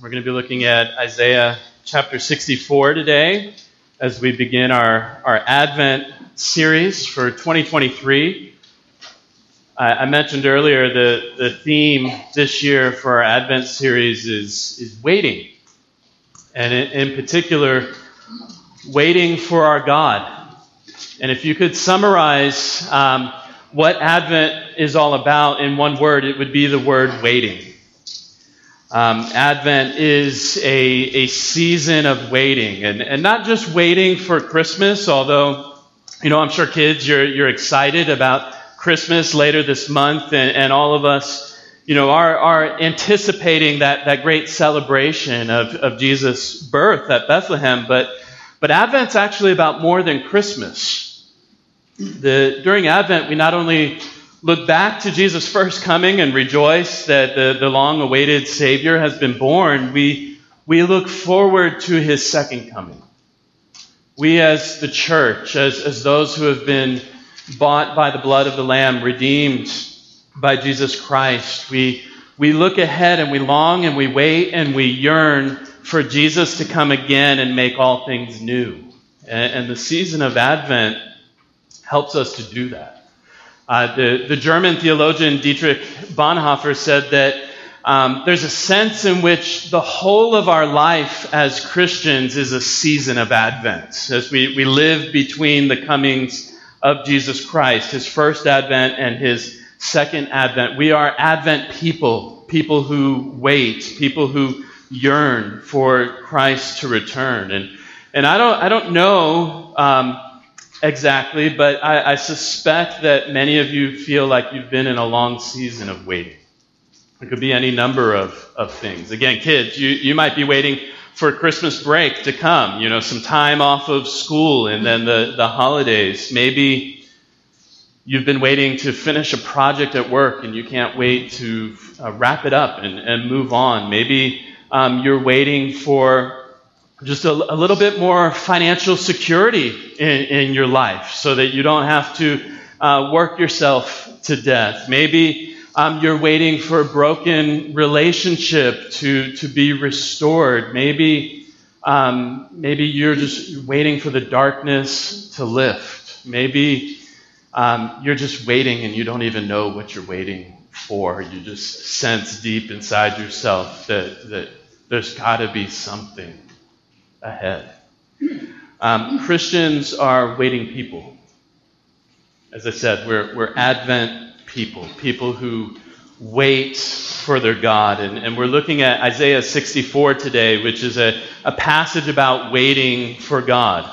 We're going to be looking at Isaiah chapter 64 today as we begin our, our Advent series for 2023. I, I mentioned earlier the, the theme this year for our Advent series is, is waiting. And in, in particular, waiting for our God. And if you could summarize um, what Advent is all about in one word, it would be the word waiting. Um, Advent is a, a season of waiting, and, and not just waiting for Christmas, although, you know, I'm sure kids, you're, you're excited about Christmas later this month, and, and all of us, you know, are, are anticipating that, that great celebration of, of Jesus' birth at Bethlehem. But, but Advent's actually about more than Christmas. The, during Advent, we not only look back to Jesus' first coming and rejoice that the, the long awaited Savior has been born, we, we look forward to his second coming. We, as the church, as, as those who have been bought by the blood of the Lamb, redeemed by Jesus Christ, we, we look ahead and we long and we wait and we yearn for Jesus to come again and make all things new. And, and the season of Advent helps us to do that. Uh, the, the German theologian Dietrich Bonhoeffer said that um, there's a sense in which the whole of our life as Christians is a season of Advent, as we, we live between the comings of Jesus Christ, his first Advent and his second Advent. We are Advent people, people who wait, people who yearn for Christ to return. And, and I, don't, I don't know. Um, exactly, but I, I, suspect that many of you feel like you've been in a long season of waiting. It could be any number of, of things. Again, kids, you, you might be waiting for Christmas break to come, you know, some time off of school and then the, the holidays. Maybe you've been waiting to finish a project at work and you can't wait to uh, wrap it up and, and move on. Maybe um, you're waiting for just a, a, little bit more financial security in, in, your life so that you don't have to uh, work yourself to death. Maybe um, you're waiting for a broken relationship to, to be restored. Maybe, um, maybe you're just waiting for the darkness to lift. Maybe um, you're just waiting and you don't even know what you're waiting for. You just sense deep inside yourself that, that there's got to be something ahead. Um, Christians are waiting people. As I said, we're, we're Advent people, people who wait for their God. And, and we're looking at Isaiah 64 today, which is a, a passage about waiting for God.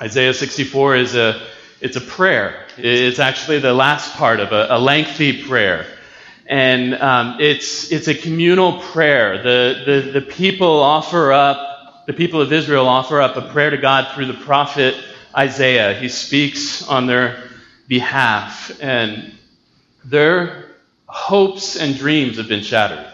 Isaiah 64 is a, it's a prayer. It's actually the last part of a, a lengthy prayer. And um, it's, it's a communal prayer. The, the, the people offer up the people of Israel offer up a prayer to God through the prophet Isaiah. He speaks on their behalf, and their hopes and dreams have been shattered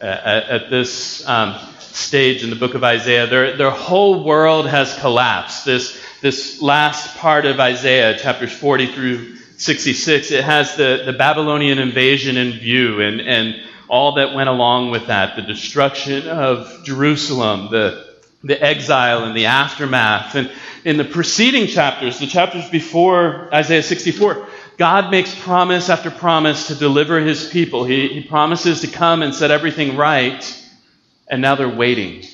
at, at this um, stage in the book of Isaiah. Their, their whole world has collapsed. This, this last part of Isaiah, chapters 40 through 66, it has the, the Babylonian invasion in view, and, and all that went along with that the destruction of Jerusalem, the, the exile, and the aftermath. And in the preceding chapters, the chapters before Isaiah 64, God makes promise after promise to deliver his people. He, he promises to come and set everything right, and now they're waiting.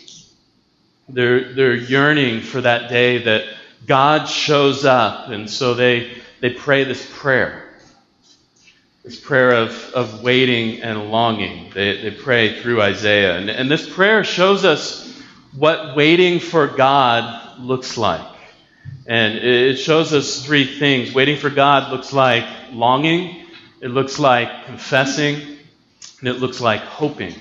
They're, they're yearning for that day that God shows up, and so they, they pray this prayer this prayer of, of waiting and longing. They, they pray through Isaiah. And, and this prayer shows us what waiting for God looks like. And it shows us three things. Waiting for God looks like longing, it looks like confessing, and it looks like hoping.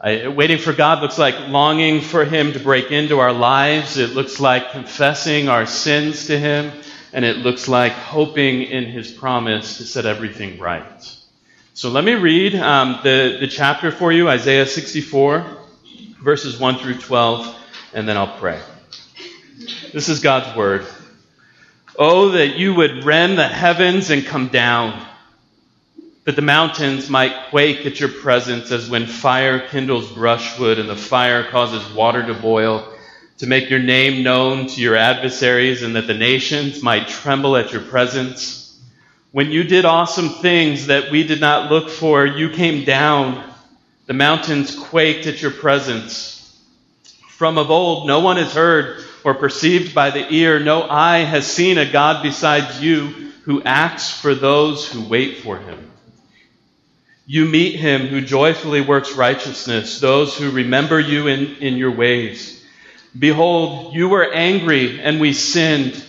I, waiting for God looks like longing for Him to break into our lives. It looks like confessing our sins to Him and it looks like hoping in his promise to set everything right. So let me read um, the, the chapter for you, Isaiah 64, verses 1 through 12, and then I'll pray. This is God's word. Oh, that you would rend the heavens and come down. that the mountains might quake at your presence as when fire kindles brushwood and the fire causes water to boil, to make your name known to your adversaries and that the nations might tremble at your presence. When you did awesome things that we did not look for, you came down. The mountains quaked at your presence. From of old, no one has heard or perceived by the ear, no eye has seen a God besides you who acts for those who wait for him. You meet him who joyfully works righteousness, those who remember you in, in your ways. Behold, you were angry and we sinned.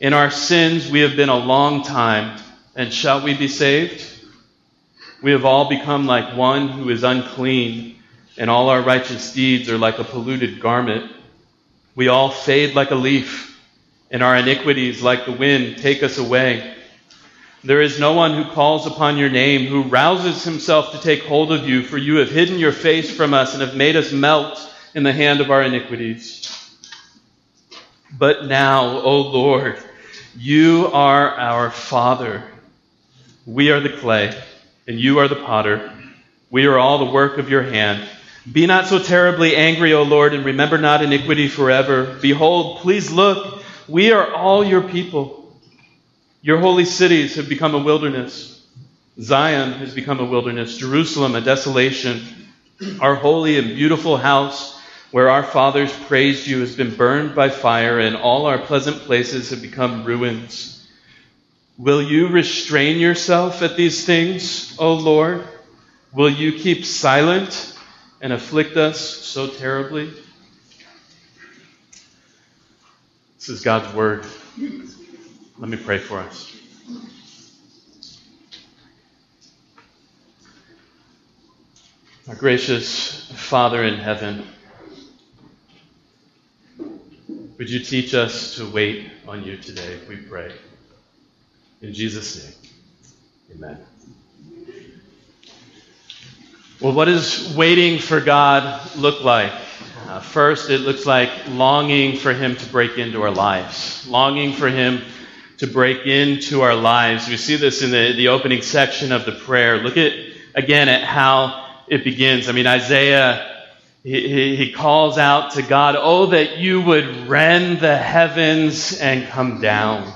In our sins we have been a long time, and shall we be saved? We have all become like one who is unclean, and all our righteous deeds are like a polluted garment. We all fade like a leaf, and our iniquities, like the wind, take us away. There is no one who calls upon your name, who rouses himself to take hold of you, for you have hidden your face from us and have made us melt in the hand of our iniquities. But now, O Lord, you are our Father. We are the clay, and you are the potter. We are all the work of your hand. Be not so terribly angry, O Lord, and remember not iniquity forever. Behold, please look, we are all your people. Your holy cities have become a wilderness. Zion has become a wilderness. Jerusalem, a desolation. Our holy and beautiful house, where our fathers praised you, has been burned by fire, and all our pleasant places have become ruins. Will you restrain yourself at these things, O Lord? Will you keep silent and afflict us so terribly? This is God's word. Let me pray for us. Our gracious Father in heaven, would you teach us to wait on you today, we pray. In Jesus' name, amen. Well, what does waiting for God look like? Uh, first, it looks like longing for Him to break into our lives, longing for Him to break into our lives. We see this in the, the opening section of the prayer. Look at again at how it begins. I mean, Isaiah, he, he calls out to God, Oh, that you would rend the heavens and come down.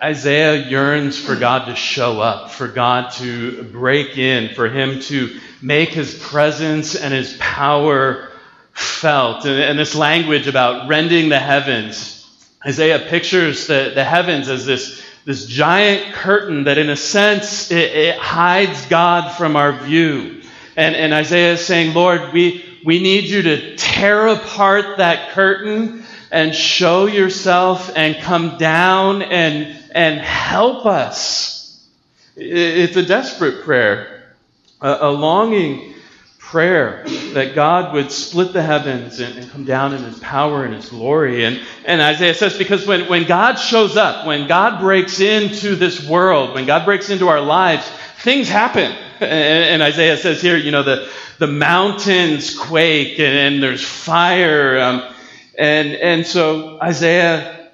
Isaiah yearns for God to show up, for God to break in, for him to make his presence and his power felt. And, and this language about rending the heavens, Isaiah pictures the, the heavens as this, this giant curtain that, in a sense, it, it hides God from our view. And, and Isaiah is saying, Lord, we, we need you to tear apart that curtain and show yourself and come down and, and help us. It's a desperate prayer, a, a longing prayer that God would split the heavens and, and, come down in his power and his glory. And, and Isaiah says, because when, when God shows up, when God breaks into this world, when God breaks into our lives, things happen. And, Isaiah says here, you know, the, the mountains quake and, and there's fire. Um, and, and so Isaiah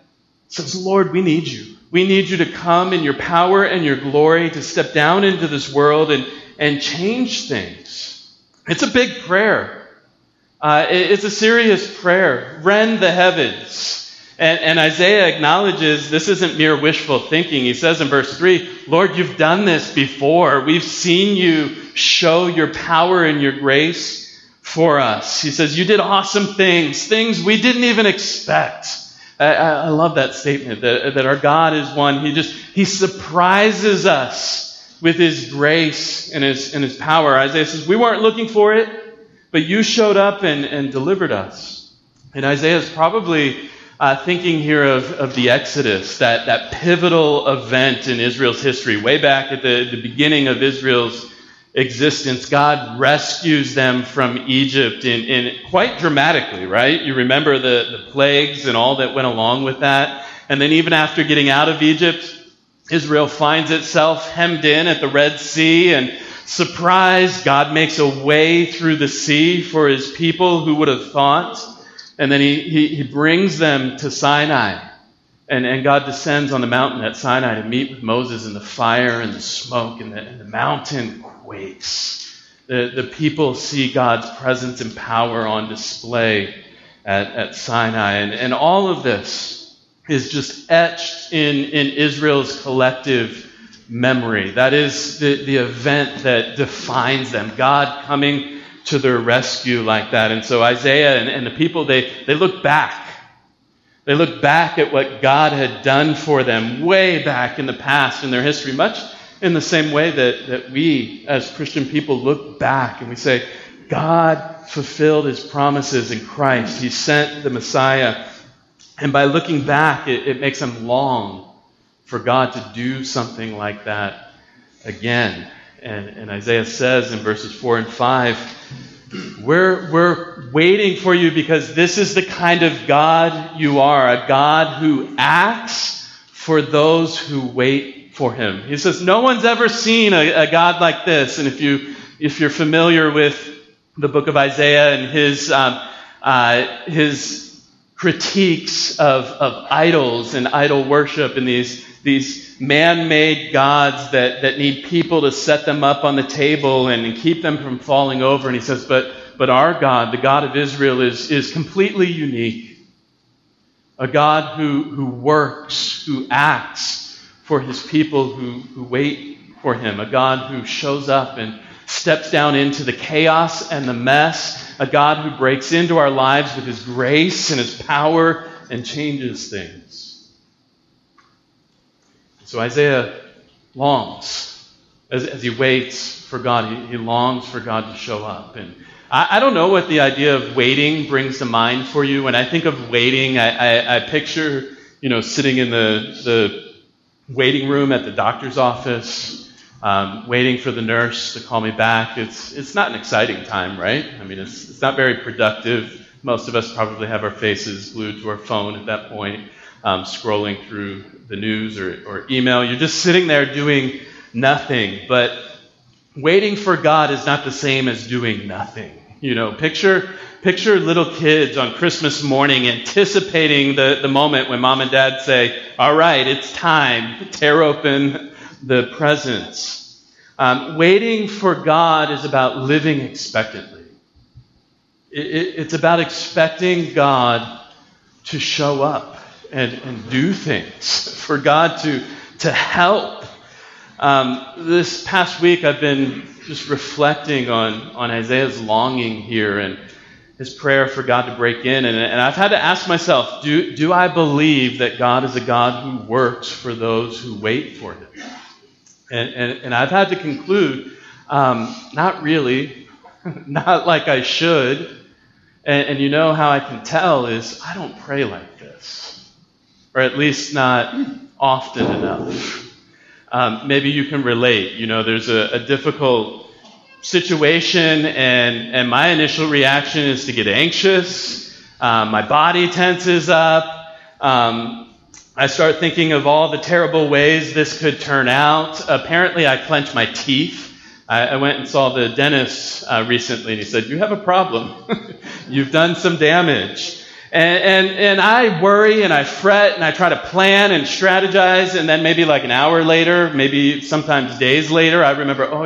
says, Lord, we need you. We need you to come in your power and your glory to step down into this world and, and change things. It's a big prayer. Uh, it's a serious prayer. Rend the heavens. And, and, Isaiah acknowledges this isn't mere wishful thinking. He says in verse 3 Lord, you've done this before. We've seen you show your power and your grace for us. He says, You did awesome things, things we didn't even expect. I, I love that statement that, that our God is one. He just, He surprises us with his grace and his, and his power. Isaiah says, We weren't looking for it, but you showed up and, and delivered us. And Isaiah is probably uh, thinking here of, of the Exodus, that, that pivotal event in Israel's history. Way back at the, the beginning of Israel's existence, God rescues them from Egypt in, in quite dramatically, right? You remember the, the plagues and all that went along with that. And then even after getting out of Egypt, Israel finds itself hemmed in at the Red Sea, and surprise, God makes a way through the sea for his people who would have thought. And then he, he, he brings them to Sinai. And, And, God descends on the mountain at Sinai to meet with Moses in the fire and the smoke, and the, and the mountain quakes. The, the people see God's presence and power on display at, at Sinai. And, and all of this is just etched in, in Israel's collective memory. That is the, the event that defines them. God coming to their rescue like that. And so Isaiah and, and the people, they, they look back. They look back at what God had done for them way back in the past in their history, much in the same way that, that we as Christian people look back and we say, God fulfilled his promises in Christ. He sent the Messiah. And by looking back, it, it makes them long for God to do something like that again. And, and Isaiah says in verses 4 and 5, we're, we're waiting for you because this is the kind of God you are, a God who acts for those who wait for him. He says, No one's ever seen a, a God like this. And if, you, if you're familiar with the book of Isaiah and his, um, uh, his critiques of, of idols and idol worship and these, these man made gods that, that need people to set them up on the table and, and keep them from falling over. And he says, But, but our God, the God of Israel, is, is completely unique. A God who, who works, who acts for his people who, who wait for him. A God who shows up and steps down into the chaos and the mess, a God who breaks into our lives with his grace and his power and changes things. So Isaiah longs as, as he waits for God, he, he, longs for God to show up. And I, I, don't know what the idea of waiting brings to mind for you. When I think of waiting, I, I, I picture, you know, sitting in the, the waiting room at the doctor's office um, waiting for the nurse to call me back. It's, it's not an exciting time, right? I mean, it's, it's not very productive. Most of us probably have our faces glued to our phone at that point, um, scrolling through the news or, or email. You're just sitting there doing nothing. But waiting for God is not the same as doing nothing. You know, picture picture little kids on Christmas morning anticipating the, the moment when mom and dad say, All right, it's time. Tear open the presents. Um, waiting for God is about living expectantly. It, it, it's about expecting God to show up and, and do things, for God to, to help. Um, this past week, I've been just reflecting on, on Isaiah's longing here and his prayer for God to break in. And, and I've had to ask myself do, do I believe that God is a God who works for those who wait for him? And, and, and I've had to conclude, um, not really, not like I should. And, and you know how I can tell is I don't pray like this, or at least not often enough. Um, maybe you can relate. You know, there's a, a difficult situation, and, and my initial reaction is to get anxious. Um, my body tenses up. Um, I start thinking of all the terrible ways this could turn out. Apparently, I clench my teeth. I, I went and saw the dentist uh, recently, and he said, You have a problem. You've done some damage. And, and, and I worry and I fret and I try to plan and strategize, and then maybe like an hour later, maybe sometimes days later, I remember, Oh,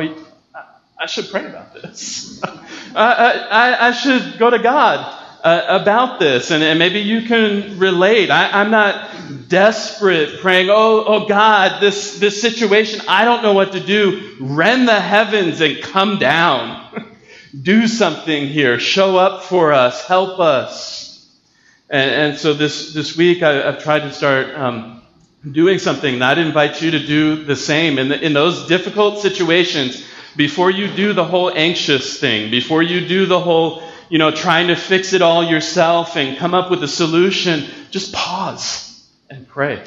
I should pray about this. I, I, I should go to God uh, about this, and, and, maybe you can relate. I, am not desperate praying, oh, oh God, this, this situation, I don't know what to do. Rend the heavens and come down. do something here. Show up for us. Help us. And, and so this, this week, I, have tried to start um, doing something, and I'd invite you to do the same. In, the, in those difficult situations, before you do the whole anxious thing, before you do the whole you know, trying to fix it all yourself and come up with a solution, just pause and pray.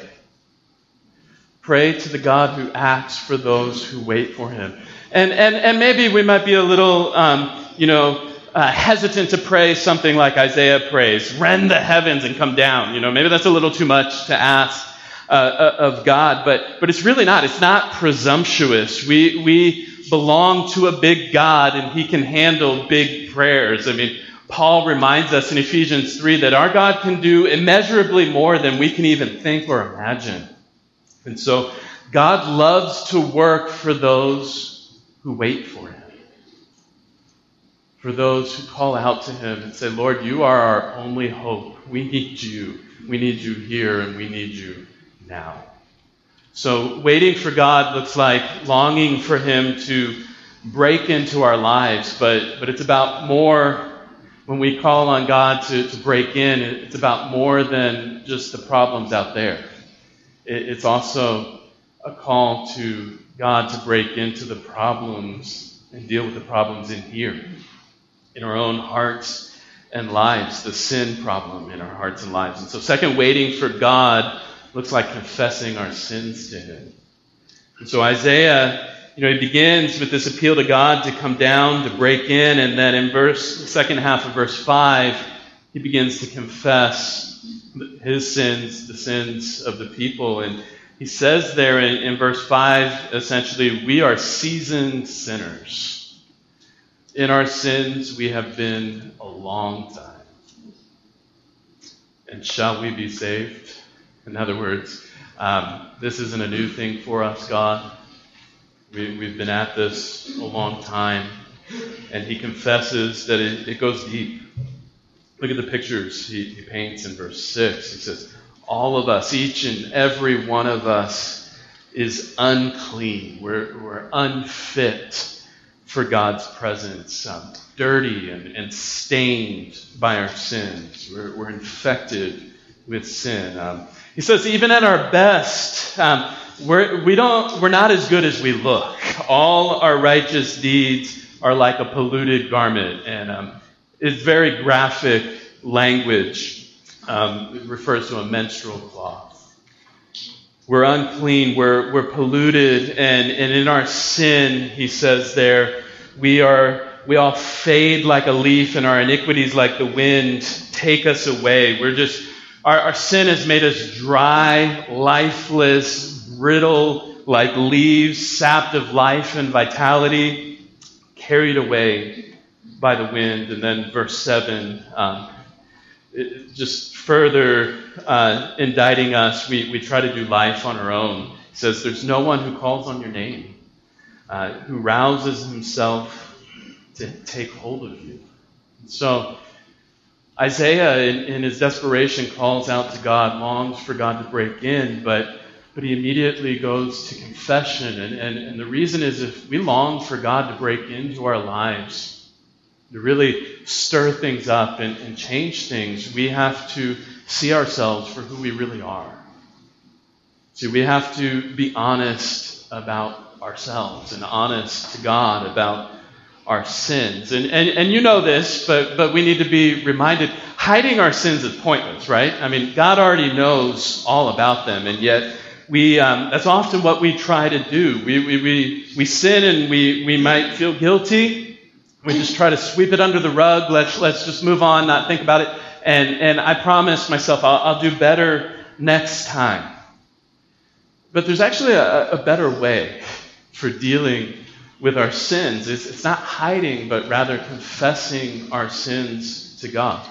Pray to the God who acts for those who wait for him. And, and, and maybe we might be a little, um, you know, uh, hesitant to pray something like Isaiah prays, rend the heavens and come down. You know, maybe that's a little too much to ask uh, uh of God, but, but it's really not. It's not presumptuous. We, we belong to a big God and he can handle big prayers. I mean, Paul reminds us in Ephesians 3 that our God can do immeasurably more than we can even think or imagine. And so God loves to work for those who wait for him. For those who call out to him and say, Lord, you are our only hope. We need you. We need you here and we need you now. So waiting for God looks like longing for him to break into our lives, but, but it's about more when we call on God to, to break in, it's about more than just the problems out there. It, it's also a call to God to break into the problems and deal with the problems in here, in our own hearts and lives, the sin problem in our hearts and lives. And so, second, waiting for God looks like confessing our sins to Him. And so, Isaiah you know, he begins with this appeal to God to come down, to break in, and then in verse, the second half of verse 5, he begins to confess his sins, the sins of the people. And he says there in, in verse 5, essentially, we are seasoned sinners. In our sins, we have been a long time. And shall we be saved? In other words, um, this isn't a new thing for us, God. We, we've been at this a long time. And he confesses that it, it goes deep. Look at the pictures he, he paints in verse 6. He says, All of us, each and every one of us, is unclean. We're, we're unfit for God's presence, um, dirty and, and stained by our sins. We're, we're infected with sin. Um, he says, even at our best, um, we're, we don't, we're not as good as we look. All our righteous deeds are like a polluted garment. And um, it's very graphic language. Um, it refers to a menstrual cloth. We're unclean, we're, we're polluted, and, and in our sin, he says there, we are we all fade like a leaf, and our iniquities like the wind take us away. We're just our, our sin has made us dry, lifeless, brittle like leaves, sapped of life and vitality, carried away by the wind. And then verse 7, um, just further uh, indicting us, we, we try to do life on our own. It says, There's no one who calls on your name, uh, who rouses himself to take hold of you. So, Isaiah, in, in, his desperation, calls out to God, longs for God to break in, but but he immediately goes to confession. And, and, and the reason is if we long for God to break into our lives, to really stir things up and, and change things, we have to see ourselves for who we really are. See, we have to be honest about ourselves and honest to God about our sins. And, and, and you know this, but, but we need to be reminded hiding our sins is pointless, right? I mean, God already knows all about them, and yet we, um, that's often what we try to do. We, we, we, we sin and we, we might feel guilty. We just try to sweep it under the rug. Let's, let's just move on, not think about it. And, and I promise myself I'll, I'll do better next time. But there's actually a, a better way for dealing with our sins. It's, it's not hiding, but rather confessing our sins to God.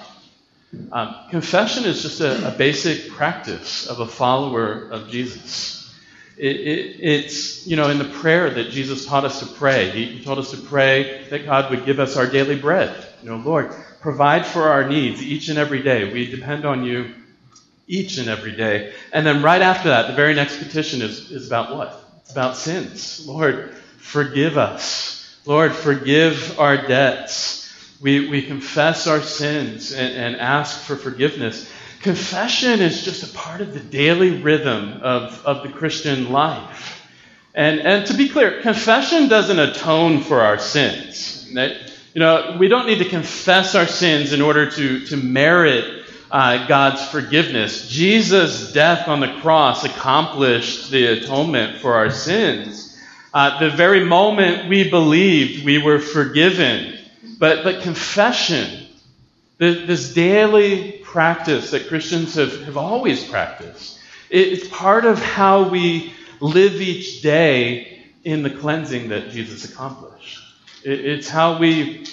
Um, confession is just a, a, basic practice of a follower of Jesus. It, it, it's, you know, in the prayer that Jesus taught us to pray. He, he taught us to pray that God would give us our daily bread. You know, Lord, provide for our needs each and every day. We depend on you each and every day. And then right after that, the very next petition is, is about what? About sins. Lord, forgive us. Lord, forgive our debts. We, we confess our sins and, and ask for forgiveness. Confession is just a part of the daily rhythm of, of the Christian life. And, and to be clear, confession doesn't atone for our sins. You know, we don't need to confess our sins in order to, to merit uh, God's forgiveness. Jesus' death on the cross accomplished the atonement for our sins. Uh, the very moment we believed we were forgiven, but, but confession, this daily practice that Christians have, have always practiced, it's part of how we live each day in the cleansing that Jesus accomplished. It's how we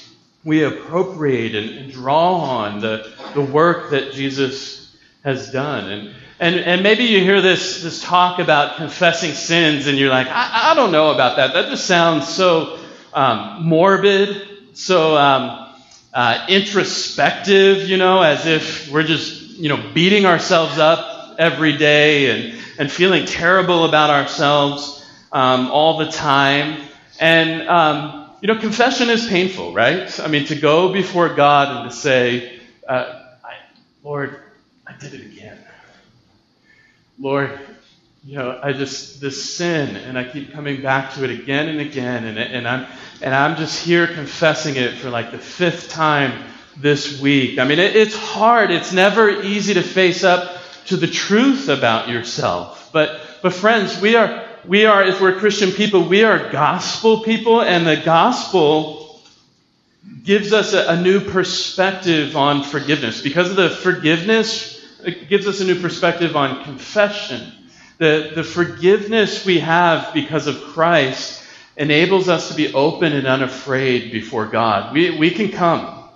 we appropriate and, draw on the, the work that Jesus has done. And, and, and maybe you hear this, this talk about confessing sins and you're like, I, I don't know about that. That just sounds so um, morbid, so um, uh, introspective, you know, as if we're just, you know, beating ourselves up every day and, and feeling terrible about ourselves um, all the time. And, um, you know, confession is painful, right? I mean, to go before God and to say, uh, I, Lord, I did it again. Lord, you know, I just this sin, and I keep coming back to it again and again, and, and I'm and I'm just here confessing it for like the fifth time this week. I mean, it, it's hard. It's never easy to face up to the truth about yourself. But but friends, we are we are if we're Christian people, we are gospel people, and the gospel gives us a, a new perspective on forgiveness because of the forgiveness it gives us a new perspective on confession. The, the forgiveness we have because of Christ enables us to be open and unafraid before God. We, we can come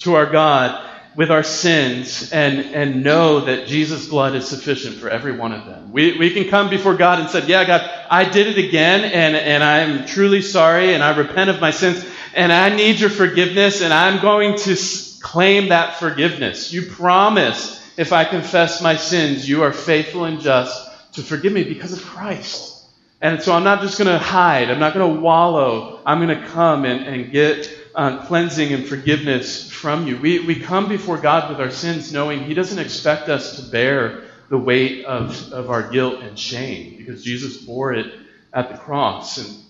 to our God with our sins and, and know that Jesus' blood is sufficient for every one of them. We, we can come before God and say, Yeah, God, I did it again, and, and I'm truly sorry, and I repent of my sins, and I need your forgiveness, and I'm going to claim that forgiveness. You promise if I confess my sins, you are faithful and just to forgive me because of Christ. And so I'm not just going to hide. I'm not going to wallow. I'm going to come and, and get uh, cleansing and forgiveness from you. We, we come before God with our sins knowing He doesn't expect us to bear the weight of, of our guilt and shame because Jesus bore it at the cross. And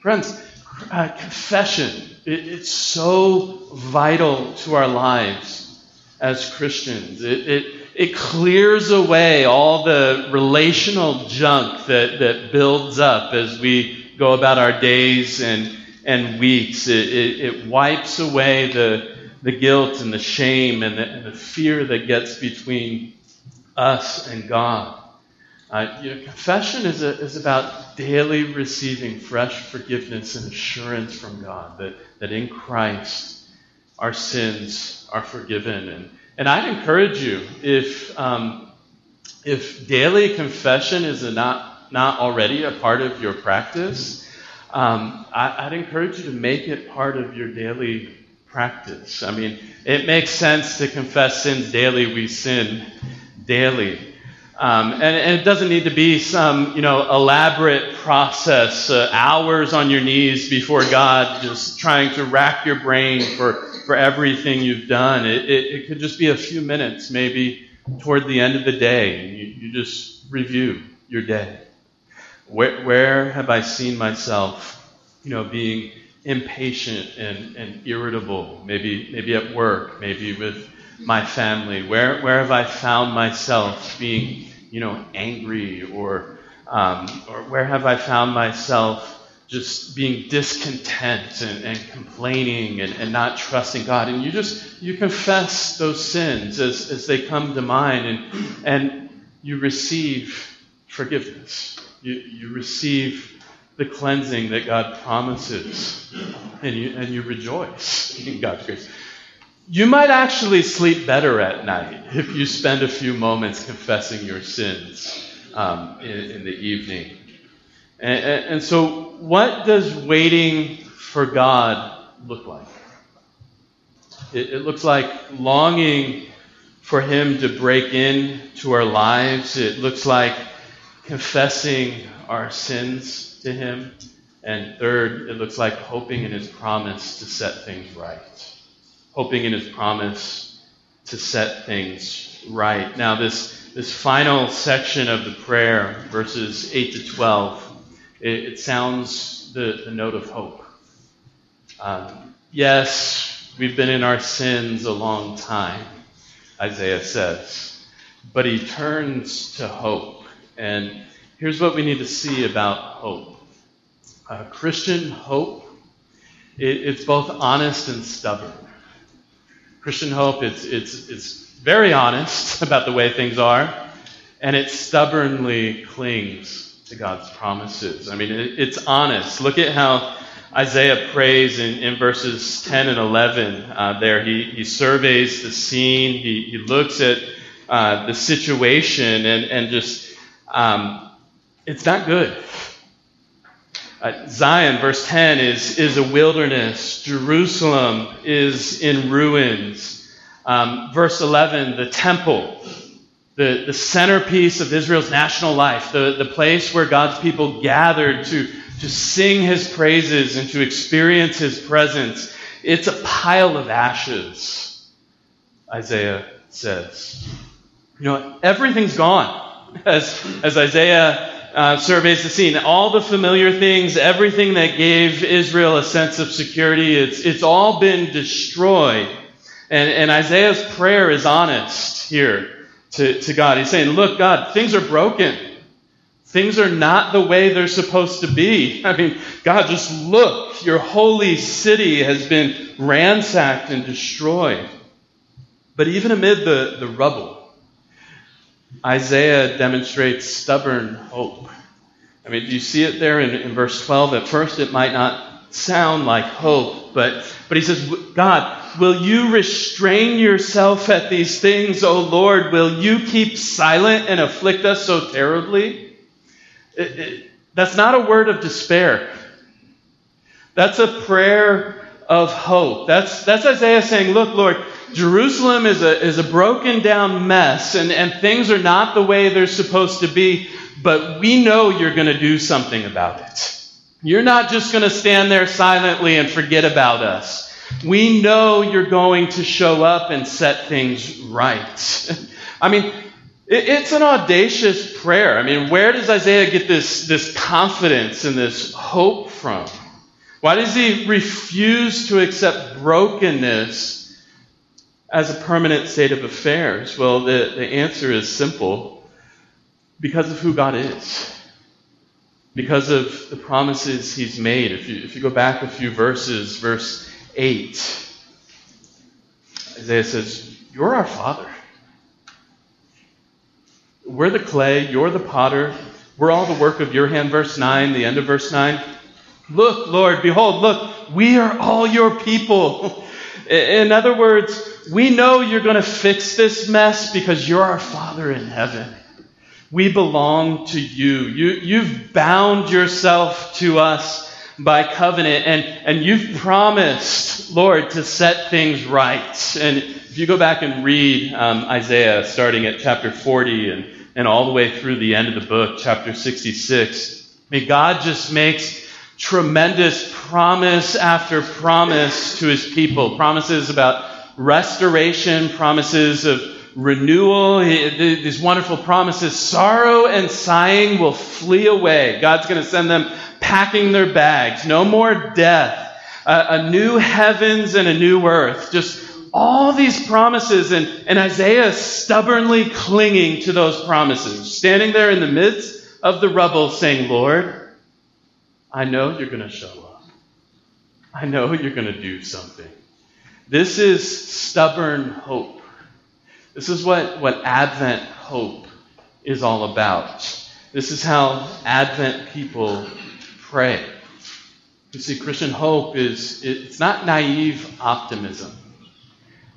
friends, uh, confession, it, it's so vital to our lives as Christians. It, it, it clears away all the relational junk that, that builds up as we go about our days and, and weeks. It, it, it wipes away the, the guilt and the shame and the, and the fear that gets between us and God. Uh, you know, confession is, a, is about daily receiving fresh forgiveness and assurance from God that, that in Christ our sins are forgiven. And, and I'd encourage you, if, um, if daily confession is not, not already a part of your practice, um, I, I'd encourage you to make it part of your daily practice. I mean, it makes sense to confess sins daily. We sin daily. Um, and, and, it doesn't need to be some, you know, elaborate process, uh, hours on your knees before God, just trying to rack your brain for for everything you've done. It, it, it, could just be a few minutes, maybe toward the end of the day, and you, you just review your day. Where, where have I seen myself, you know, being impatient and, and irritable? Maybe, maybe at work, maybe with my family. Where, where have I found myself being, you know, angry or, um, or where have I found myself just being discontent and, and complaining and, and, not trusting God. And you just you confess those sins as, as they come to mind and and you receive forgiveness. You, you receive the cleansing that God promises. And you and you rejoice in God's grace. You might actually sleep better at night if you spend a few moments confessing your sins um, in, in the evening. And, and, so, what does waiting for God look like? It, it looks like longing for Him to break into our lives. It looks like confessing our sins to Him. And third, it looks like hoping in His promise to set things right. Hoping in His promise to set things right. Now, this, this final section of the prayer, verses 8 to 12, it, it sounds the, the, note of hope. Um, yes, we've been in our sins a long time, Isaiah says, but he turns to hope. And here's what we need to see about hope uh, Christian hope, it, it's both honest and stubborn. Christian hope, it's, it's, it's very honest about the way things are, and it stubbornly clings to God's promises. I mean, it, it's honest. Look at how Isaiah prays in, in verses 10 and 11 uh, there. He, he surveys the scene, he, he looks at uh, the situation, and, and just, um, it's not good. Uh, Zion, verse 10, is, is a wilderness. Jerusalem is in ruins. Um, verse 11, the temple, the, the centerpiece of Israel's national life, the, the place where God's people gathered to, to sing his praises and to experience his presence. It's a pile of ashes, Isaiah says. You know, everything's gone as, as Isaiah uh, surveys the scene. All the familiar things, everything that gave Israel a sense of security, it's, it's all been destroyed. And, and Isaiah's prayer is honest here to, to God. He's saying, Look, God, things are broken. Things are not the way they're supposed to be. I mean, God, just look. Your holy city has been ransacked and destroyed. But even amid the, the rubble, Isaiah demonstrates stubborn hope. I mean, do you see it there in, in verse 12? At first, it might not sound like hope, but, but he says, God, will you restrain yourself at these things, O Lord? Will you keep silent and afflict us so terribly? It, it, that's not a word of despair. That's a prayer of hope. That's, that's Isaiah saying, Look, Lord, Jerusalem is a, is a broken down mess, and, and things are not the way they're supposed to be, but we know you're going to do something about it. You're not just going to stand there silently and forget about us. We know you're going to show up and set things right. I mean, it's an audacious prayer. I mean, where does Isaiah get this, this confidence and this hope from? Why does he refuse to accept brokenness as a permanent state of affairs? Well, the, the answer is simple because of who God is. Because of the promises he's made. If you, if you go back a few verses, verse 8, Isaiah says, You're our Father. We're the clay, you're the potter. We're all the work of your hand. Verse 9, the end of verse 9. Look, Lord, behold, look, we are all your people. In other words, we know you're going to fix this mess because you're our Father in heaven. We belong to you. you you've bound yourself to us by covenant, and, and you've promised, Lord, to set things right. And if you go back and read um, Isaiah, starting at chapter 40 and, and all the way through the end of the book, chapter 66, may God just makes tremendous promise after promise to his people. Promises about restoration, promises of renewal, these wonderful promises. Sorrow and sighing will flee away. God's going to send them packing their bags. No more death. a new heavens and a new earth. Just all these promises, and, and Isaiah stubbornly clinging to those promises, standing there in the midst of the rubble saying, Lord, I know you're going to show up. I know you're going to do something. This is stubborn hope. This is what, what Advent hope is all about. This is how Advent people pray. You see, Christian hope is it's not naive optimism.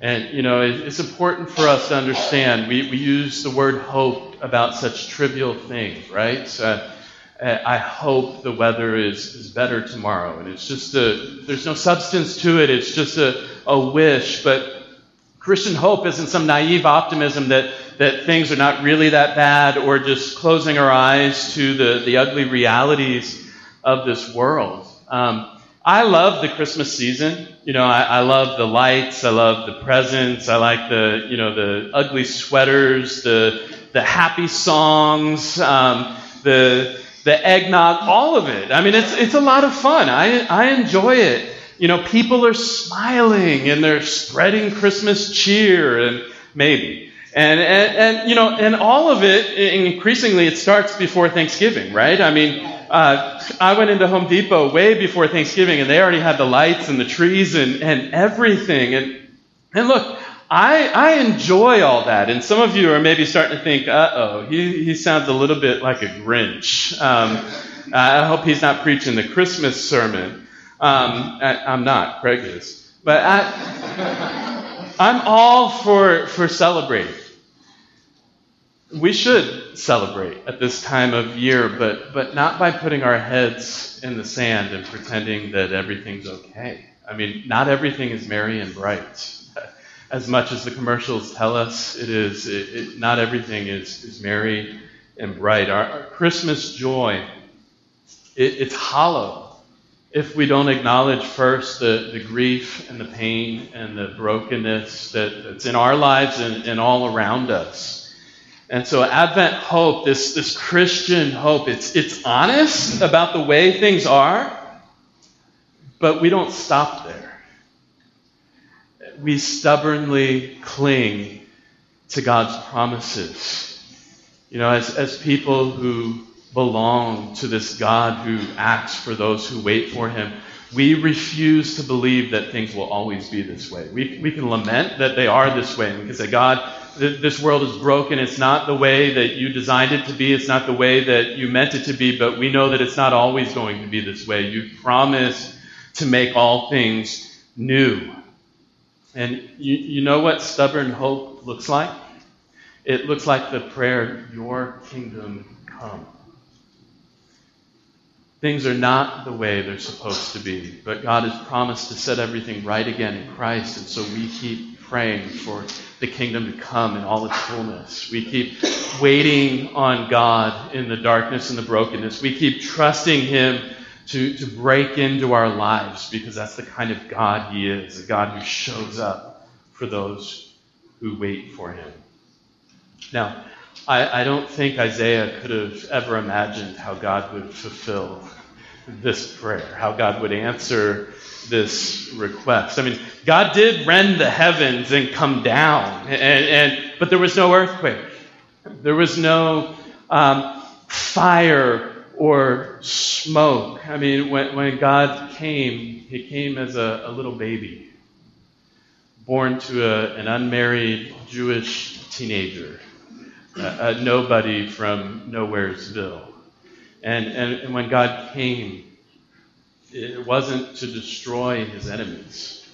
And, you know, it's important for us to understand. We, we use the word hope about such trivial things, right? Uh, I hope the weather is, is better tomorrow. And it's just a, there's no substance to it. It's just a, a wish. But Christian hope isn't some naive optimism that, that things are not really that bad or just closing our eyes to the, the ugly realities of this world. Um, I love the Christmas season. You know, I, I, love the lights. I love the presents. I like the, you know, the ugly sweaters, the, the happy songs, um, the, the eggnog, all of it. I mean, it's, it's a lot of fun. I, I enjoy it. You know, people are smiling and they're spreading Christmas cheer and maybe. And, and, and, you know, and all of it, increasingly, it starts before Thanksgiving, right? I mean, uh, I went into Home Depot way before Thanksgiving and they already had the lights and the trees and, and everything. And, and look, I, I enjoy all that. And some of you are maybe starting to think, uh oh, he, he sounds a little bit like a Grinch. Um, I hope he's not preaching the Christmas sermon. Um, I, am not. Craig is. But I, I'm all for, for celebrating. We should celebrate at this time of year, but, but not by putting our heads in the sand and pretending that everything's okay. I mean, not everything is merry and bright. As much as the commercials tell us it is, it, it, not everything is, is merry and bright. Our, our Christmas joy, it, it's hollow if we don't acknowledge first the, the grief and the pain and the brokenness that, that's in our lives and, and all around us. And so Advent hope, this, this Christian hope, it's, it's honest about the way things are, but we don't stop there. We stubbornly cling to God's promises. You know, as, as people who belong to this God who acts for those who wait for him, we refuse to believe that things will always be this way. We, we can lament that they are this way and we can say, God, this world is broken. It's not the way that you designed it to be. It's not the way that you meant it to be, but we know that it's not always going to be this way. You promised to make all things new. And you, you know what stubborn hope looks like? It looks like the prayer, Your kingdom come. Things are not the way they're supposed to be, but God has promised to set everything right again in Christ, and so we keep praying for the kingdom to come in all its fullness. We keep waiting on God in the darkness and the brokenness. We keep trusting Him to, to break into our lives because that's the kind of God He is a God who shows up for those who wait for Him. Now, I, I don't think Isaiah could have ever imagined how God would fulfill this prayer, how God would answer this request. I mean, God did rend the heavens and come down, and, and but there was no earthquake. There was no um, fire or smoke. I mean, when, when God came, He came as a, a little baby, born to a, an unmarried Jewish teenager, a, nobody from Nowheresville. And, and, and when God came, it wasn't to destroy his enemies.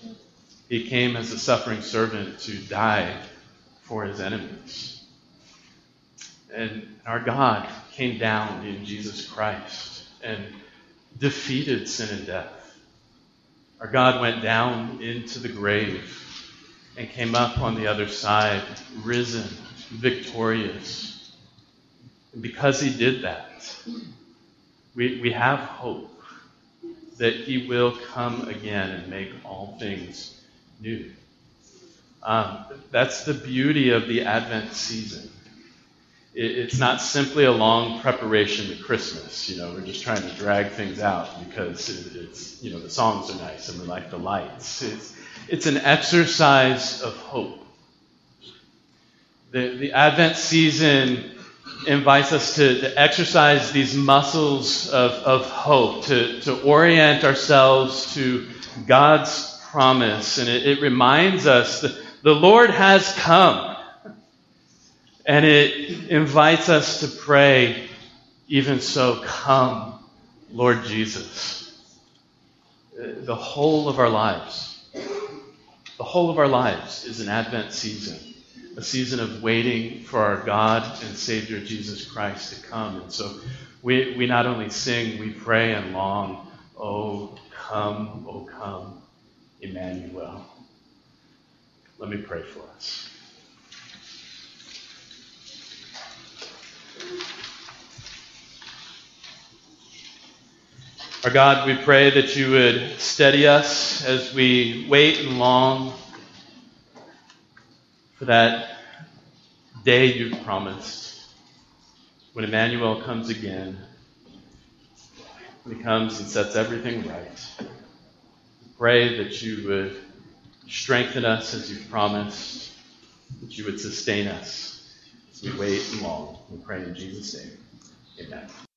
He came as a suffering servant to die for his enemies. And our God came down in Jesus Christ and defeated sin and death. Our God went down into the grave and came up on the other side, risen, victorious. And because he did that, we, we have hope that he will come again and make all things new. Um, that's the beauty of the Advent season. It, it's not simply a long preparation to Christmas. You know, we're just trying to drag things out because it, it's, you know, the songs are nice and we like the lights. It's, it's an exercise of hope. The, the Advent season invites us to, to exercise these muscles of, of hope, to, to orient ourselves to God's promise. And it, it reminds us that the Lord has come. And it invites us to pray, even so, come, Lord Jesus. The whole of our lives, the whole of our lives is an Advent season a season of waiting for our God and Savior Jesus Christ to come. And so we, we not only sing, we pray and long, Oh, come, oh, come, Emmanuel. Let me pray for us. Our God, we pray that you would steady us as we wait and long for that day you've promised when Emmanuel comes again, when he comes and sets everything right. Pray that you would strengthen us as you've promised, that you would sustain us as we wait and long. We pray in Jesus' name. Amen.